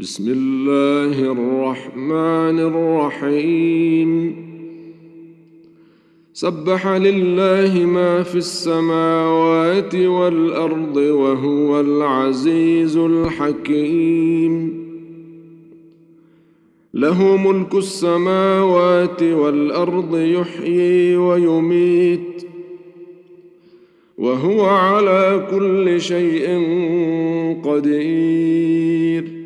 بسم الله الرحمن الرحيم. سبح لله ما في السماوات والأرض وهو العزيز الحكيم. له ملك السماوات والأرض يحيي ويميت وهو على كل شيء قدير.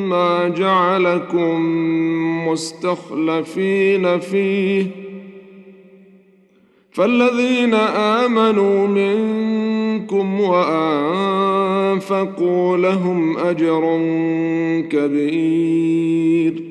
جعلكم مستخلفين فيه. فالذين آمنوا منكم وأنفقوا لهم أجر كبير.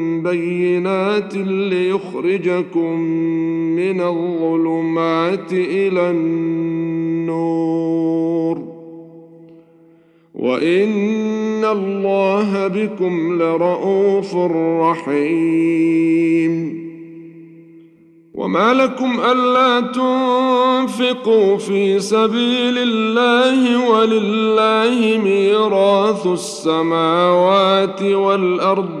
بينات ليخرجكم من الظلمات إلى النور وان الله بكم لرءوف رحيم وما لكم الا تنفقوا في سبيل الله ولله ميراث السماوات والارض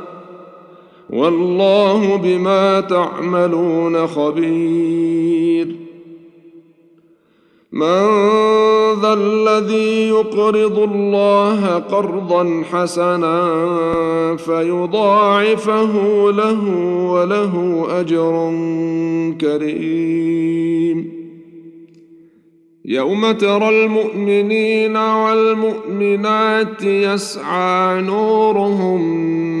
والله بما تعملون خبير. من ذا الذي يقرض الله قرضا حسنا فيضاعفه له وله أجر كريم. يوم ترى المؤمنين والمؤمنات يسعى نورهم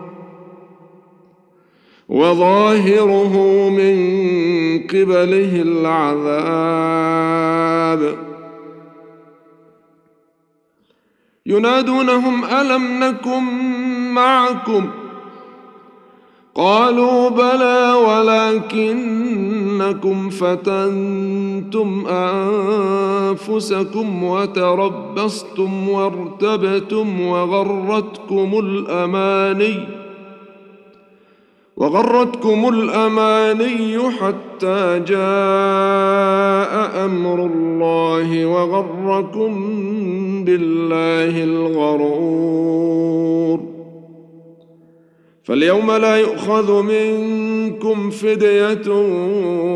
وظاهره من قبله العذاب. ينادونهم ألم نكن معكم؟ قالوا بلى ولكنكم فتنتم أنفسكم وتربصتم وارتبتم وغرتكم الأماني. وغرتكم الأماني حتى جاء أمر الله وغركم بالله الغرور. فاليوم لا يؤخذ منكم فدية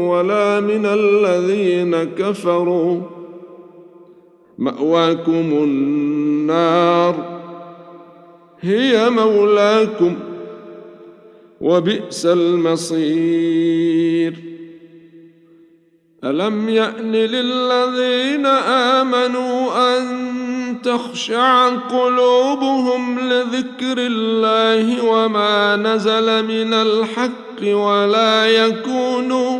ولا من الذين كفروا. مأواكم النار. هي مولاكم. وبئس المصير. ألم يأن للذين آمنوا أن تخشع قلوبهم لذكر الله وما نزل من الحق ولا يكونوا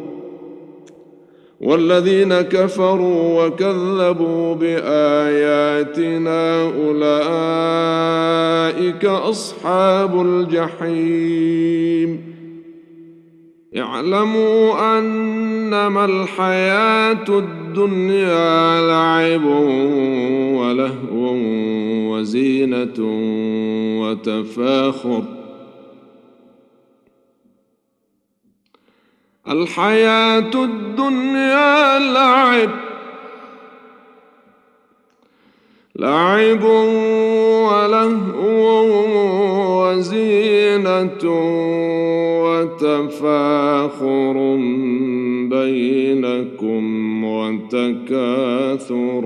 والذين كفروا وكذبوا بآياتنا أولئك أصحاب الجحيم. اعلموا أنما الحياة الدنيا لعب ولهو وزينة وتفاخر. الحياة الدنيا لعب. لعب ولهو وزينة وتفاخر بينكم وتكاثر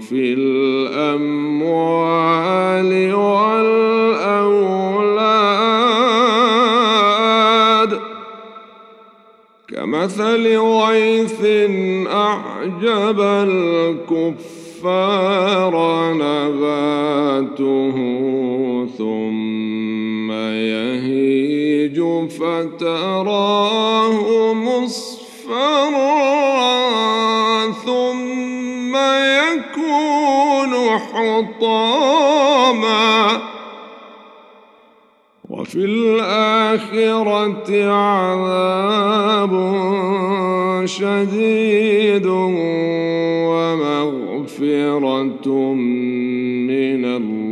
في الأموال والأولاد. كمثل غيث أعجب الكفار نباته ثم يهيج فتراه مصفرا ثم يكون حطاما وفي الآخرة عذاب شديد ومغفرة من الله.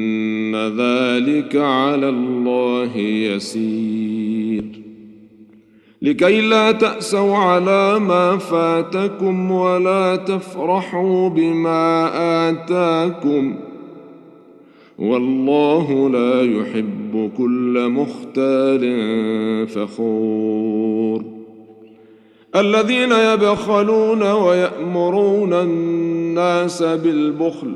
ان ذلك على الله يسير. لكي لا تأسوا على ما فاتكم ولا تفرحوا بما آتاكم. والله لا يحب كل مختال فخور. الذين يبخلون ويأمرون الناس بالبخل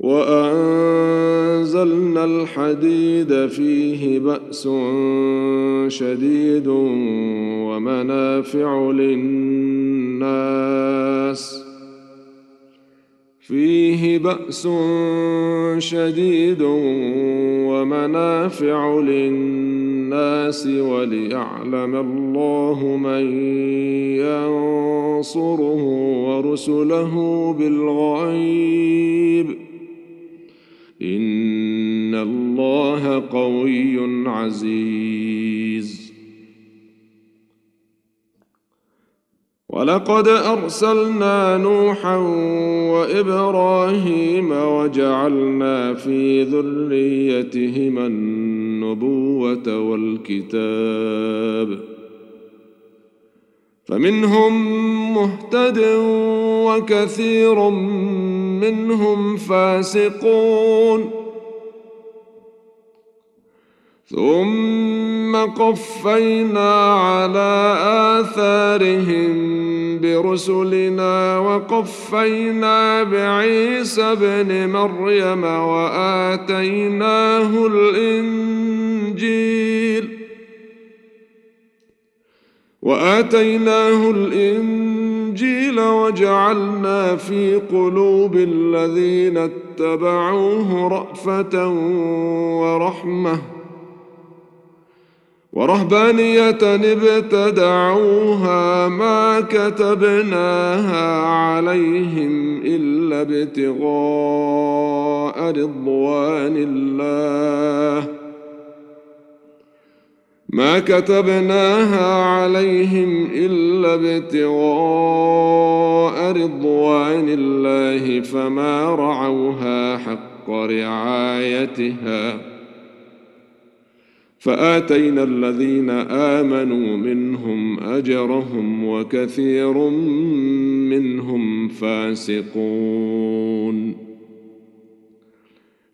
وأنزلنا الحديد فيه بأس شديد ومنافع للناس. فيه بأس شديد ومنافع للناس وليعلم الله من ينصره ورسله بالغيب. إن الله قوي عزيز. ولقد أرسلنا نوحا وإبراهيم وجعلنا في ذريتهما النبوة والكتاب. فمنهم مهتد وكثير منهم فاسقون. ثم قفينا على آثارهم برسلنا وقفينا بعيسى ابن مريم وآتيناه الإنجيل وآتيناه الإنجيل وجعلنا في قلوب الذين اتبعوه رأفة ورحمة ورهبانية ابتدعوها ما كتبناها عليهم إلا ابتغاء رضوان الله ما كتبناها عليهم إلا ابتغاء رضوان الله فما رعوها حق رعايتها. فآتينا الذين آمنوا منهم أجرهم وكثير منهم فاسقون.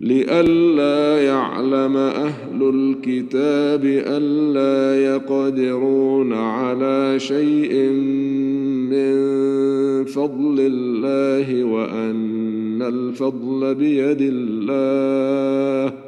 لئلا يعلم أهل الكتاب ألا يقدرون على شيء من فضل الله وأن الفضل بيد الله